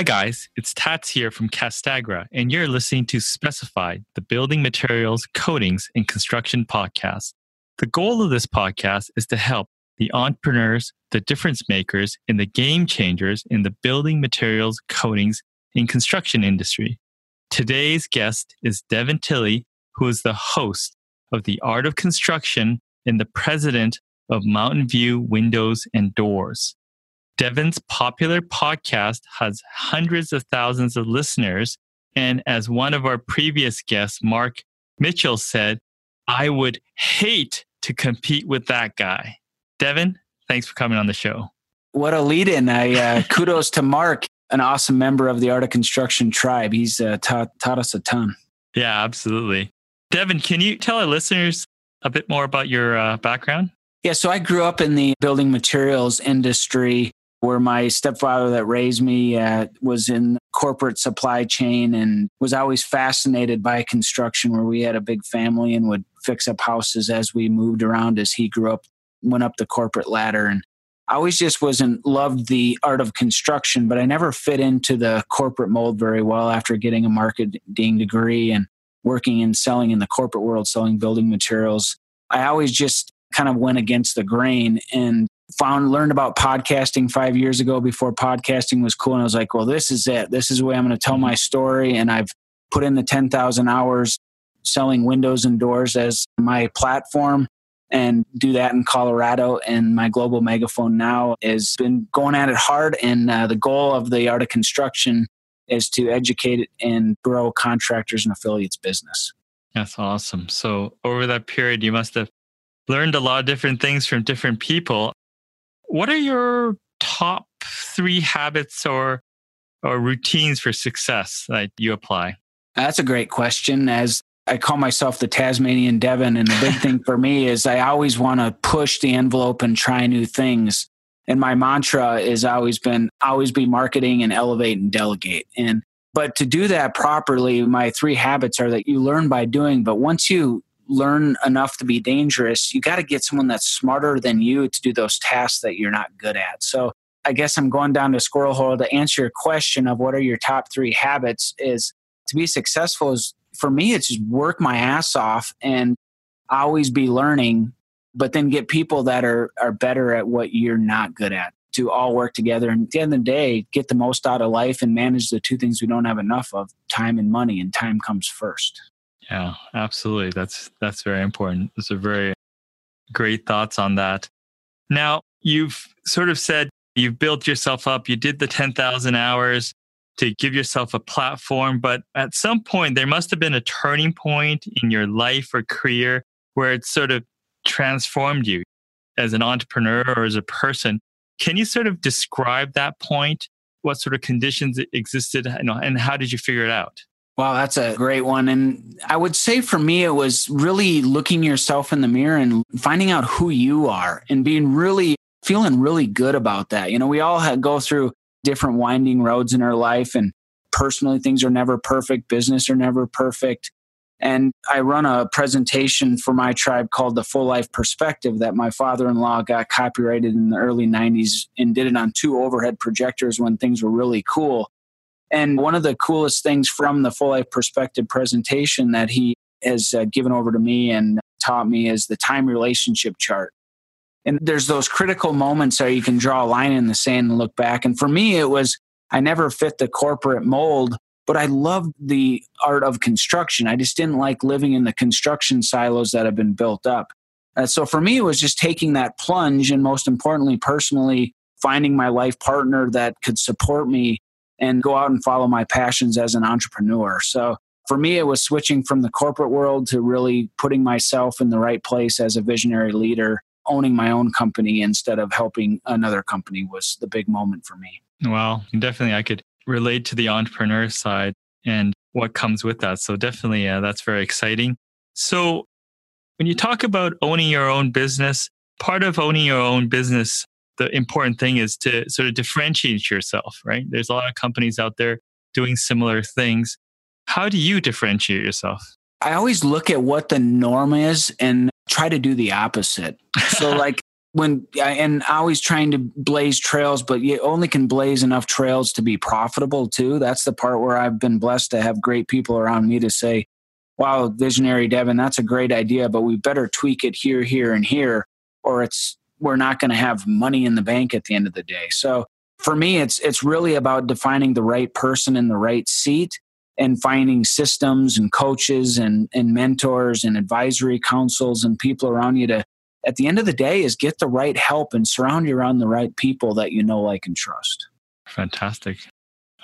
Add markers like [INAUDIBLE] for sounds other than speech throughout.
Hi, guys. It's Tats here from Castagra, and you're listening to Specified, the Building Materials, Coatings, and Construction podcast. The goal of this podcast is to help the entrepreneurs, the difference makers, and the game changers in the building materials, coatings, and construction industry. Today's guest is Devin Tilley, who is the host of The Art of Construction and the president of Mountain View Windows and Doors. Devin's popular podcast has hundreds of thousands of listeners. And as one of our previous guests, Mark Mitchell, said, I would hate to compete with that guy. Devin, thanks for coming on the show. What a lead in. I uh, [LAUGHS] kudos to Mark, an awesome member of the Art of Construction tribe. He's uh, taught, taught us a ton. Yeah, absolutely. Devin, can you tell our listeners a bit more about your uh, background? Yeah, so I grew up in the building materials industry where my stepfather that raised me uh, was in corporate supply chain and was always fascinated by construction where we had a big family and would fix up houses as we moved around as he grew up went up the corporate ladder and I always just wasn't loved the art of construction, but I never fit into the corporate mold very well after getting a marketing degree and working and selling in the corporate world, selling building materials. I always just kind of went against the grain and found learned about podcasting five years ago before podcasting was cool. And i was like well this is it. This is the way i'm going to tell my story. And i've put in the 10000 hours selling windows and doors as my platform and do that in colorado. And my global megaphone now has been going at it hard. And uh, the goal of the art of construction is to educate and grow contractors and affiliates business. That's awesome. So over that period you must have learned a lot of different things from different people what are your top three habits or or routines for success that you apply? That's a great question. As I call myself the Tasmanian Devon, and the big thing for me is I always want to push the envelope and try new things. And my mantra has always been always be marketing and elevate and delegate. And but to do that properly, my three habits are that you learn by doing. But once you learn enough to be dangerous, you got to get someone that's smarter than you to do those tasks that you're not good at. So I guess I'm going down to squirrel hole to answer your question of what are your top three habits is to be successful is for me, it's just work my ass off and always be learning, but then get people that are, are better at what you're not good at to all work together. And at the end of the day, get the most out of life and manage the two things we don't have enough of time and money, and time comes first. Yeah, absolutely. That's that's very important. Those are very great thoughts on that. Now, you've sort of said you've built yourself up, you did the 10,000 hours to give yourself a platform, but at some point there must have been a turning point in your life or career where it sort of transformed you as an entrepreneur or as a person. Can you sort of describe that point? What sort of conditions existed and how did you figure it out? Wow, that's a great one. And I would say for me, it was really looking yourself in the mirror and finding out who you are and being really feeling really good about that. You know, we all have, go through different winding roads in our life, and personally, things are never perfect, business are never perfect. And I run a presentation for my tribe called the Full Life Perspective that my father in law got copyrighted in the early 90s and did it on two overhead projectors when things were really cool. And one of the coolest things from the full life perspective presentation that he has uh, given over to me and taught me is the time relationship chart. And there's those critical moments where you can draw a line in the sand and look back. And for me, it was I never fit the corporate mold, but I loved the art of construction. I just didn't like living in the construction silos that have been built up. Uh, so for me, it was just taking that plunge and most importantly, personally, finding my life partner that could support me and go out and follow my passions as an entrepreneur. So for me, it was switching from the corporate world to really putting myself in the right place as a visionary leader, owning my own company instead of helping another company was the big moment for me. Well, definitely, I could relate to the entrepreneur side and what comes with that. So definitely, uh, that's very exciting. So when you talk about owning your own business, part of owning your own business the important thing is to sort of differentiate yourself, right? There's a lot of companies out there doing similar things. How do you differentiate yourself? I always look at what the norm is and try to do the opposite. So, [LAUGHS] like, when and always trying to blaze trails, but you only can blaze enough trails to be profitable too. That's the part where I've been blessed to have great people around me to say, wow, visionary Devin, that's a great idea, but we better tweak it here, here, and here, or it's we're not going to have money in the bank at the end of the day. So for me, it's it's really about defining the right person in the right seat and finding systems and coaches and, and mentors and advisory councils and people around you to at the end of the day is get the right help and surround you around the right people that you know like and trust. Fantastic.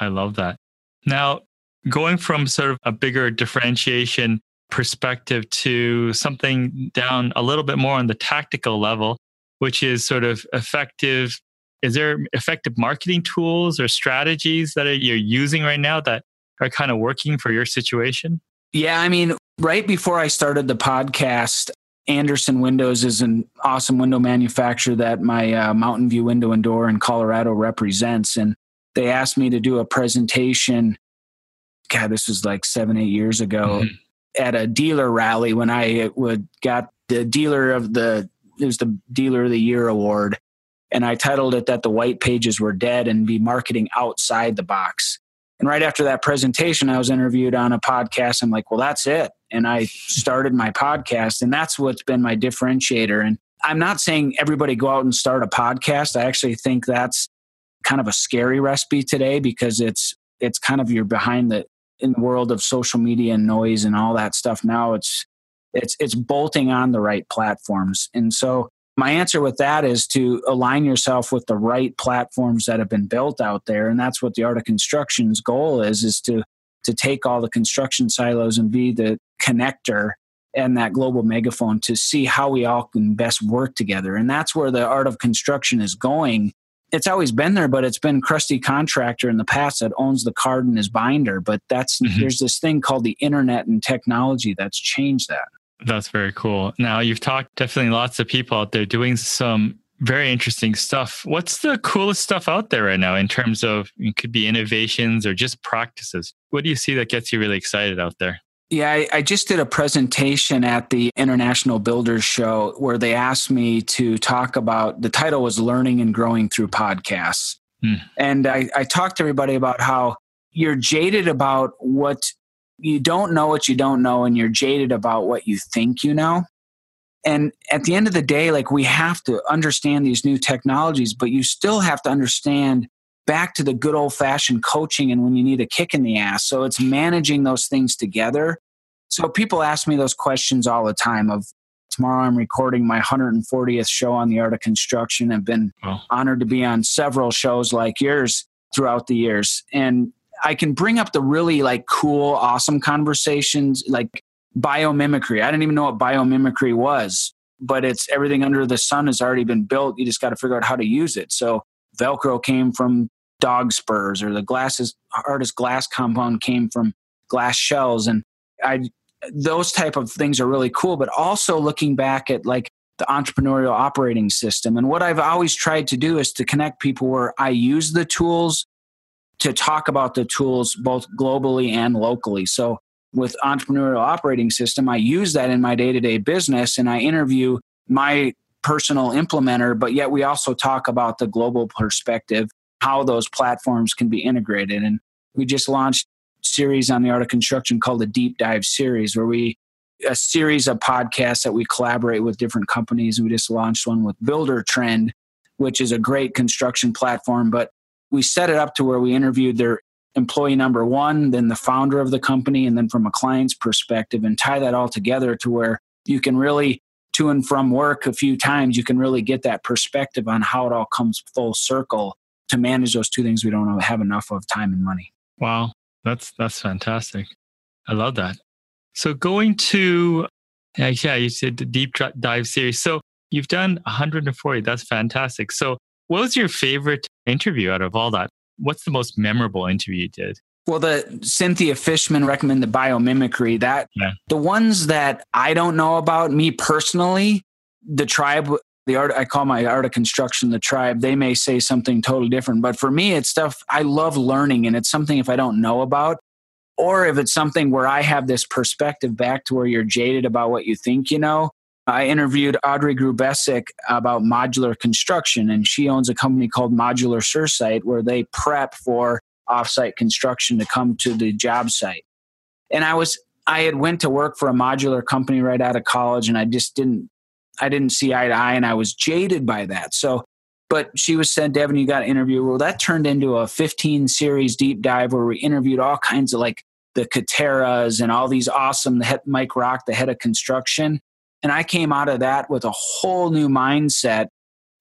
I love that. Now going from sort of a bigger differentiation perspective to something down a little bit more on the tactical level which is sort of effective is there effective marketing tools or strategies that you're using right now that are kind of working for your situation? Yeah, I mean, right before I started the podcast, Andersen Windows is an awesome window manufacturer that my uh, Mountain View Window and Door in Colorado represents. And they asked me to do a presentation. God, this was like seven, eight years ago mm-hmm. at a dealer rally when I would got the dealer of the it was the dealer of the year award. And I titled it that the white pages were dead and be marketing outside the box. And right after that presentation, I was interviewed on a podcast. I'm like, well, that's it. And I started my podcast, and that's what's been my differentiator. And I'm not saying everybody go out and start a podcast. I actually think that's kind of a scary recipe today because it's it's kind of you're behind the in the world of social media and noise and all that stuff. Now it's it's it's bolting on the right platforms. And so my answer with that is to align yourself with the right platforms that have been built out there. And that's what the art of construction's goal is is to to take all the construction silos and be the connector and that global megaphone to see how we all can best work together. And that's where the art of construction is going. It's always been there but it's been crusty contractor in the past that owns the card in his binder. But that's mm-hmm. there's this thing called the internet and technology that's changed that that's very cool. Now, you've talked definitely lots of people out there doing some very interesting stuff. What's the coolest stuff out there right now in terms of it could be innovations or just practices? What do you see that gets you really excited out there? Yeah, I, I, just did a presentation at the International Builders Show where they asked me to talk about the title was Learning and Growing Through Podcasts. Hmm. And I, I talked to everybody about how you're jaded about what you don't know what you don't know and you're jaded about what you think you know. And at the end of the day like we have to understand these new technologies but you still have to understand back to the good old fashioned coaching and when you need a kick in the ass. So it's managing those things together. So people ask me those questions all the time of tomorrow i'm recording my 140th show on the art of construction. I've been honored to be on several shows like yours throughout the years. And I can bring up the really like cool, awesome conversations like biomimicry. I didn't even know what biomimicry was, but it's everything under the sun has already been built. You just got to figure out how to use it. So Velcro came from dog spurs, or the glasses hardest glass compound came from glass shells, and I those type of things are really cool. But also looking back at like the entrepreneurial operating system, and what I've always tried to do is to connect people where I use the tools to talk about the tools both globally and locally. So with entrepreneurial operating system, I use that in my day-to-day business and I interview my personal implementer, but yet we also talk about the global perspective, how those platforms can be integrated. And we just launched series on the art of construction called the deep dive series where we a series of podcasts that we collaborate with different companies we just launched one with Buildertrend, which is a great construction platform but we set it up to where we interviewed their employee number one, then the founder of the company, and then from a client's perspective, and tie that all together to where you can really to and from work a few times, you can really get that perspective on how it all comes full circle to manage those two things we don't have enough of time and money. Wow, that's that's fantastic. I love that. So going to yeah, you said the deep dive series. So you've done 140. That's fantastic. So what was your favorite interview out of all that? What's the most memorable interview you did? Well, the Cynthia Fishman recommended biomimicry. That yeah. the ones that I don't know about, me personally, the tribe, the art I call my art of construction, the tribe, they may say something totally different. But for me, it's stuff I love learning and it's something if I don't know about, or if it's something where I have this perspective back to where you're jaded about what you think you know, I interviewed Audrey Grubesic about modular construction, and she owns a company called Modular Sursite where they prep for offsite construction to come to the job site. And I was I had went to work for a modular company right out of college, and I just didn't I didn't see eye to eye, and I was jaded by that. So, but she was said, Devin, you got to interview. Well, that turned into a 15 series deep dive where we interviewed all kinds of like the Katerras and all these awesome, the head, Mike Rock, the head of construction. And I came out of that with a whole new mindset.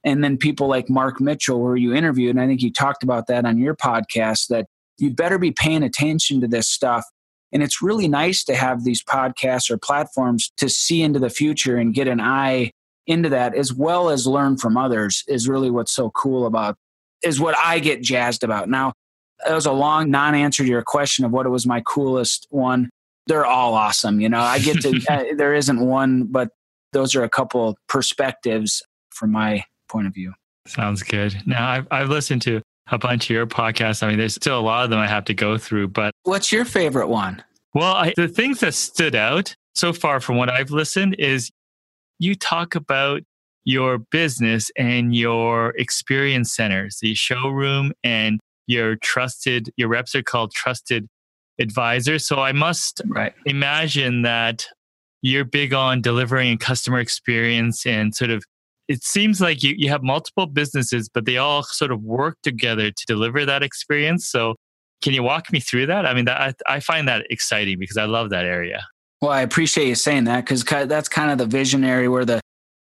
And then people like Mark Mitchell, where you interviewed, and I think you talked about that on your podcast, that you better be paying attention to this stuff. And it's really nice to have these podcasts or platforms to see into the future and get an eye into that as well as learn from others is really what's so cool about is what I get jazzed about. Now, it was a long non-answer to your question of what it was my coolest one. They're all awesome. You know, I get to, [LAUGHS] uh, there isn't one, but those are a couple perspectives from my point of view. Sounds good. Now, I've, I've listened to a bunch of your podcasts. I mean, there's still a lot of them I have to go through, but. What's your favorite one? Well, I, the things that stood out so far from what I've listened is you talk about your business and your experience centers, the showroom and your trusted, your reps are called trusted advisors. So I must right. imagine that you're big on delivering a customer experience and sort of it seems like you, you have multiple businesses, but they all sort of work together to deliver that experience. So can you walk me through that? I mean, that, I, I find that exciting because I love that area. Well, I appreciate you saying that because that's kind of the visionary where the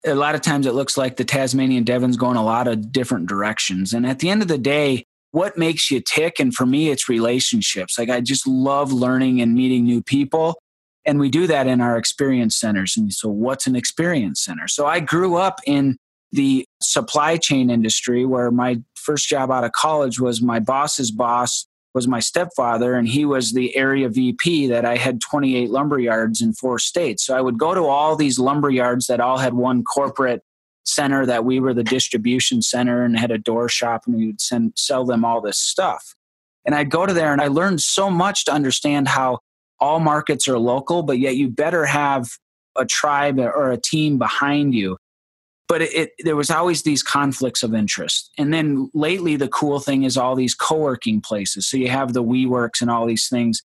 a lot of times it looks like the Tasmanian Devon's going a lot of different directions. And at the end of the day, what makes you tick? And for me, it's relationships. Like I just love learning and meeting new people. And we do that in our experience centers. And so, what's an experience center? So, I grew up in the supply chain industry where my first job out of college was my boss's boss was my stepfather and he was the area VP that I had 28 lumber yards in four states. So I would go to all these lumber yards that all had one corporate center that we were the distribution center and had a door shop and we would send sell them all this stuff. And I'd go to there and I learned so much to understand how all markets are local, but yet you better have a tribe or a team behind you. But it, it, there was always these conflicts of interest. And then lately, the cool thing is all these co-working places. So you have the WeWorks and all these things.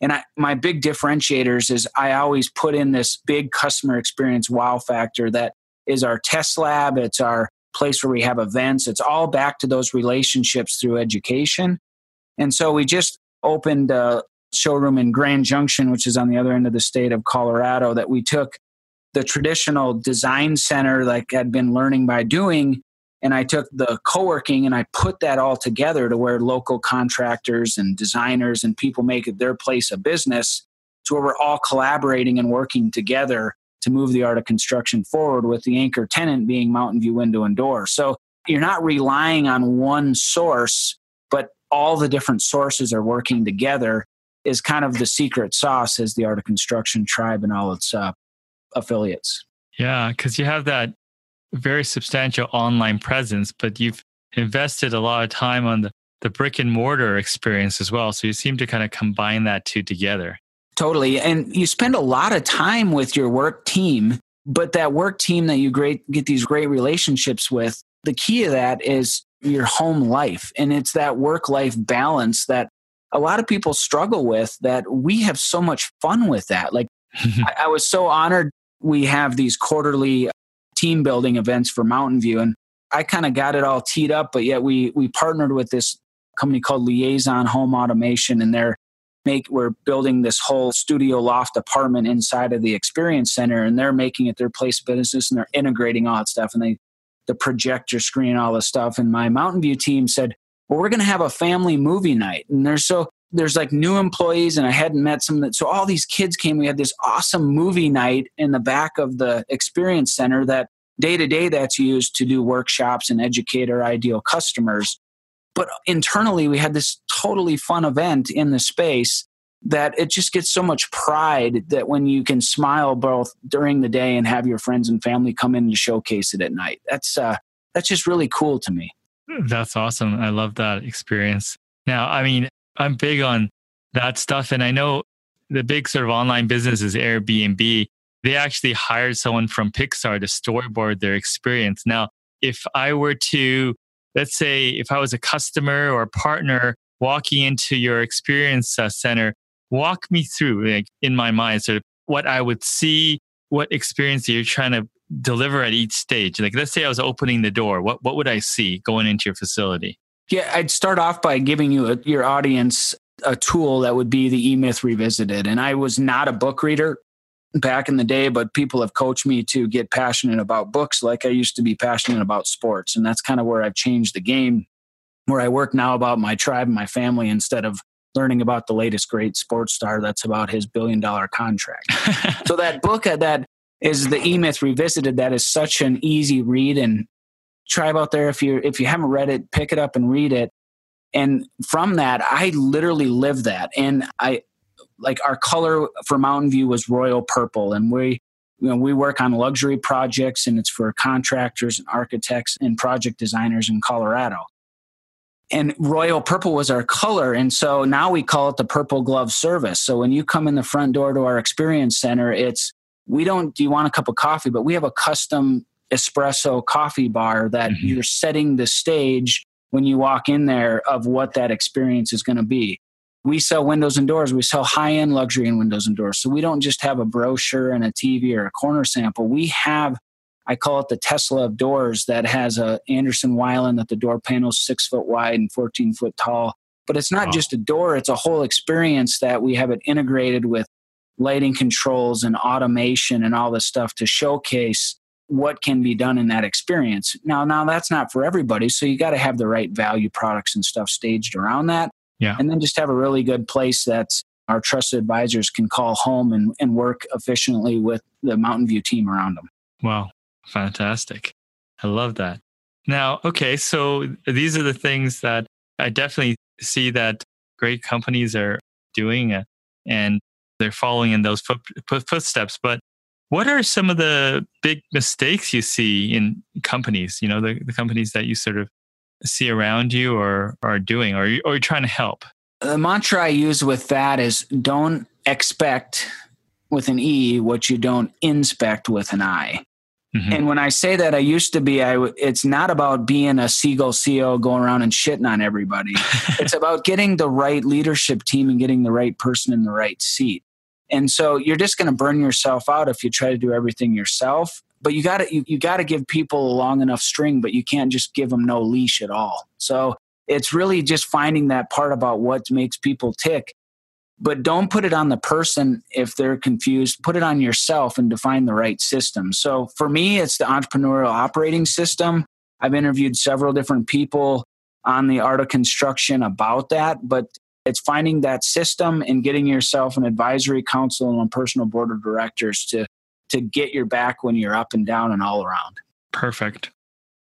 And I, my big differentiators is I always put in this big customer experience wow factor that is our test lab. It's our place where we have events. It's all back to those relationships through education. And so we just opened a showroom in Grand Junction, which is on the other end of the state of Colorado, that we took the traditional design center like I'd been learning by doing and I took the co-working and I put that all together to where local contractors and designers and people make it their place of business to where we're all collaborating and working together to move the art of construction forward with the anchor tenant being Mountain View Window and Door. So you're not relying on one source, but all the different sources are working together is kind of the secret sauce as the art of construction tribe and all its uh, affiliates. Yeah, because you have that very substantial online presence, but you've invested a lot of time on the, the brick and mortar experience as well. So you seem to kind of combine that two together. Totally. And you spend a lot of time with your work team, but that work team that you great get these great relationships with, the key to that is your home life. And it's that work life balance that a lot of people struggle with that we have so much fun with that. Like [LAUGHS] I, I was so honored we have these quarterly team building events for Mountain View and I kind of got it all teed up, but yet we we partnered with this company called Liaison Home Automation and they're make we're building this whole studio loft apartment inside of the experience center and they're making it their place of business and they're integrating all that stuff and they the projector screen all this stuff. And my mountain view team said well we're going to have a family movie night. And there's so there's like new employees and i hadn't met some that so all these kids came. We had this awesome movie night in the back of the experience center that day to day that's used to do workshops and educate our ideal customers but internally, we had this totally fun event in the space that it just gets so much pride that when you can smile both during the day and have your friends and family come in to showcase it at night. That's uh, that's just really cool to me. That's awesome. I love that experience. Now, I mean, I'm big on that stuff, and I know the big sort of online business is Airbnb. they actually hired someone from Pixar to storyboard their experience. Now, if I were to, let's say, if I was a customer or a partner walking into your experience uh, center, walk me through, like in my mind, sort of what I would see, what experience you're trying to deliver at each stage. Like, let's say I was opening the door, what what would I see going into your facility? Yeah, I'd start off by giving you a, your audience a tool that would be the E Myth Revisited. And I was not a book reader back in the day, but people have coached me to get passionate about books like I used to be passionate about sports. And that's kind of where I've changed the game, where I work now about my tribe and my family instead of learning about the latest great sports star that's about his billion dollar contract. [LAUGHS] so that book uh, that is the E Myth Revisited, that is such an easy read and tribe out there if you if you haven't read it pick it up and read it and from that i literally live that and i like our color for mountain view was royal purple and we you know we work on luxury projects and it's for contractors and architects and project designers in colorado and royal purple was our color and so now we call it the purple glove service so when you come in the front door to our experience center it's we don't do you want a cup of coffee but we have a custom espresso coffee bar that mm-hmm. you're setting the stage when you walk in there of what that experience is going to be. We sell windows and doors. We sell high end luxury in windows and doors. So we don't just have a brochure and a TV or a corner sample. We have, I call it the Tesla of doors that has a Andersen Weiland that the door panel is six foot wide and 14 foot tall. But it's not wow. just a door, it's a whole experience that we have it integrated with lighting controls and automation and all this stuff to showcase what can be done in that experience. Now, now that's not for everybody, so you got to have the right value products and stuff staged around that. Yeah. And then just have a really good place that's our trusted advisors can call home and, and work efficiently with the Mountain View team around them. Wow. Fantastic. I love that. Now, okay, so these are the things that I definitely see that great companies are doing uh, and they're following in those foot, footsteps. But what are some of the big mistakes you see in companies? You know, the, the companies that you sort of see around you or are doing, or, you, or you're trying to help? The mantra I use with that is don't expect with an E what you don't inspect with an I. Mm-hmm. And when I say that, I used to be, I, it's not about being a Seagull CEO going around and shitting on everybody. [LAUGHS] it's about getting the right leadership team and getting the right person in the right seat. And so you're just going to burn yourself out if you try to do everything yourself. But you got to you, you got to give people a long enough string, but you can't just give them no leash at all. So it's really just finding that part about what makes people tick. But don't put it on the person if they're confused. Put it on yourself and define the right system. So for me, it's the entrepreneurial operating system. I've interviewed several different people on the art of construction about that, but it's finding that system and getting yourself an advisory council and a personal board of directors to to get your back when you're up and down and all around. Perfect.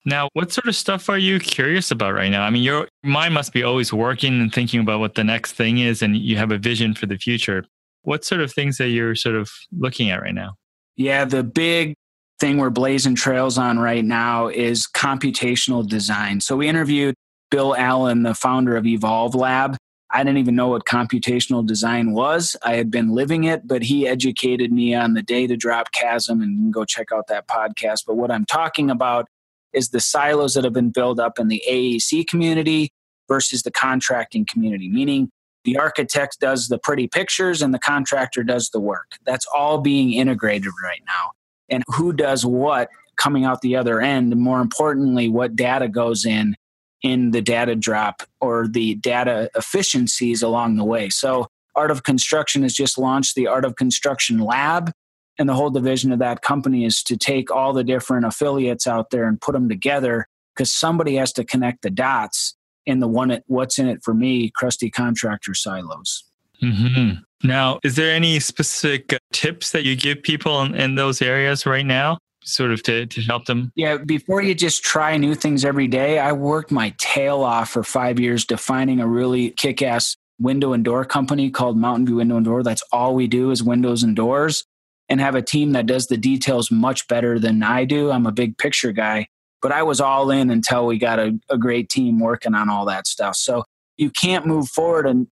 Now, what sort of stuff are you curious about right now? I mean, your mind must be always working and thinking about what the next thing is, and you have a vision for the future. What sort of things that you're sort of looking at right now? Yeah, the big thing we're blazing trails on right now is computational design. So we interviewed Bill Allen, the founder of Evolve Lab, I didn't even know what computational design was. I had been living it, but he educated me on the day to drop chasm and go check out that podcast. But what I'm talking about is the silos that have been built up in the AEC community versus the contracting community, meaning the architect does the pretty pictures and the contractor does the work. That's all being integrated right now. And who does what coming out the other end, and more importantly, what data goes in in the data drop or the data efficiencies along the way. So, Art of Construction has just launched the Art of Construction Lab. And the whole division of that company is to take all the different affiliates out there and put them together because somebody has to connect the dots in the one, what's in it for me, crusty contractor silos. Mm-hmm. Now, is there any specific tips that you give people in, in those areas right now? Sort of to, to help them? Yeah, before you just try new things every day, I worked my tail off for five years defining a really kick ass window and door company called Mountain View Window and Door. That's all we do is windows and doors and have a team that does the details much better than I do. I'm a big picture guy, but I was all in until we got a, a great team working on all that stuff. So you can't move forward and,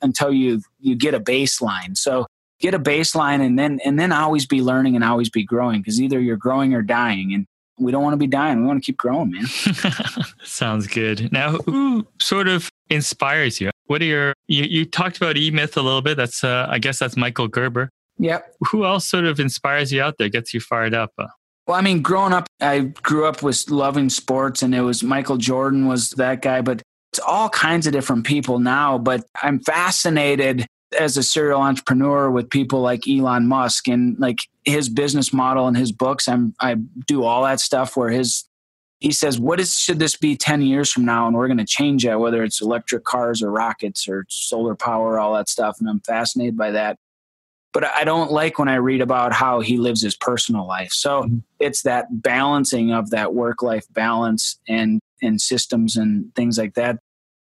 until you you get a baseline. So get a baseline and then and then always be learning and always be growing because either you're growing or dying and we don't want to be dying we want to keep growing man. [LAUGHS] Sounds good. Now who sort of inspires you? What are your you, you talked about e-myth a little bit that's uh, i guess that's michael gerber. Yep. Who else sort of inspires you out there gets you fired up uh? well i mean growing up i grew up with loving sports and it was michael jordan was that guy but it's all kinds of different people now but i'm fascinated as a serial entrepreneur with people like Elon Musk and like his business model and his books, I'm I do all that stuff where his he says, What is should this be 10 years from now? And we're gonna change that, whether it's electric cars or rockets or solar power, all that stuff. And I'm fascinated by that. But I don't like when I read about how he lives his personal life. So mm-hmm. it's that balancing of that work life balance and and systems and things like that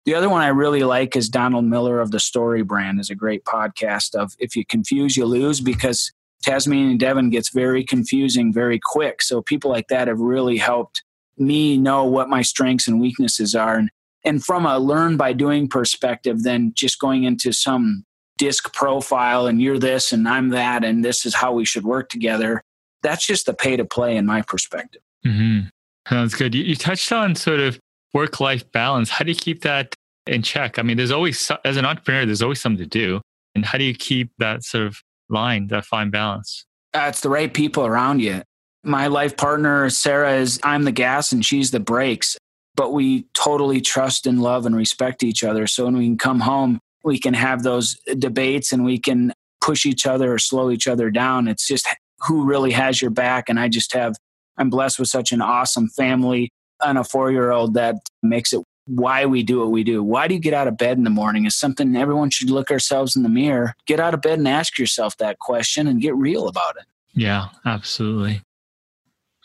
the other one I really like is Donald Miller of the Story Brand is a great podcast of if you confuse you lose because Tasmanian Devon gets very confusing very quick. So people like that have really helped me know what my strengths and weaknesses are and and from a learn by doing perspective then just going into some disc profile and you're this and I'm that and this is how we should work together. That's just the pay to play in my perspective. Mm-hmm. Sounds good. You, you touched on sort of work life balance. How do you keep that in check? I mean, there's always, as an entrepreneur, there's always something to do. And how do you keep that sort of line, that fine balance? It's the right people around you. My life partner, Sarah, is I'm the gas and she's the brakes, but we totally trust and love and respect each other. So when we can come home, we can have those debates and we can push each other or slow each other down. It's just who really has your back. And I just have, I'm blessed with such an awesome family and a four year old that makes it why we do what we do. Why do you get out of bed in the morning is something everyone should look ourselves in the mirror, get out of bed and ask yourself that question and get real about it. Yeah, absolutely.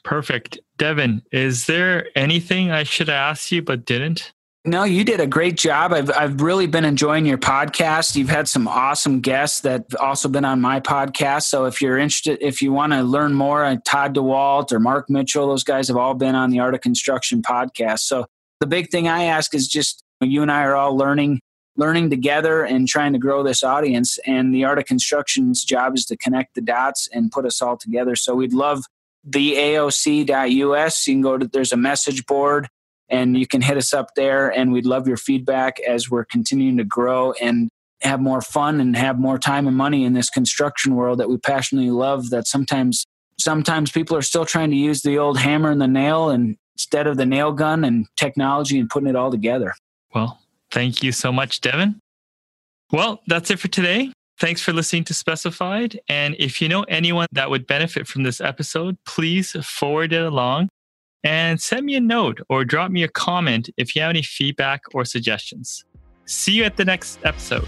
Perfect. Devin, is there anything I should ask you but didn't? No, you did a great job. I've I've really been enjoying your podcast. You've had some awesome guests that also been on my podcast. So if you're interested, if you want to learn more, uh, Todd DeWalt or Mark Mitchell, those guys have all been on the Art of Construction podcast. So the big thing I ask is just you and I are all learning learning together and trying to grow this audience and the art of construction's job is to connect the dots and put us all together so we'd love the aoc.us you can go to there's a message board and you can hit us up there and we'd love your feedback as we're continuing to grow and have more fun and have more time and money in this construction world that we passionately love that sometimes sometimes people are still trying to use the old hammer and the nail and instead of the nail gun and technology and putting it all together. Well, thank you so much, Devin. Well, that's it for today. Thanks for listening to Specified. And if you know anyone that would benefit from this episode, please forward it along and send me a note or drop me a comment if you have any feedback or suggestions. See you at the next episode.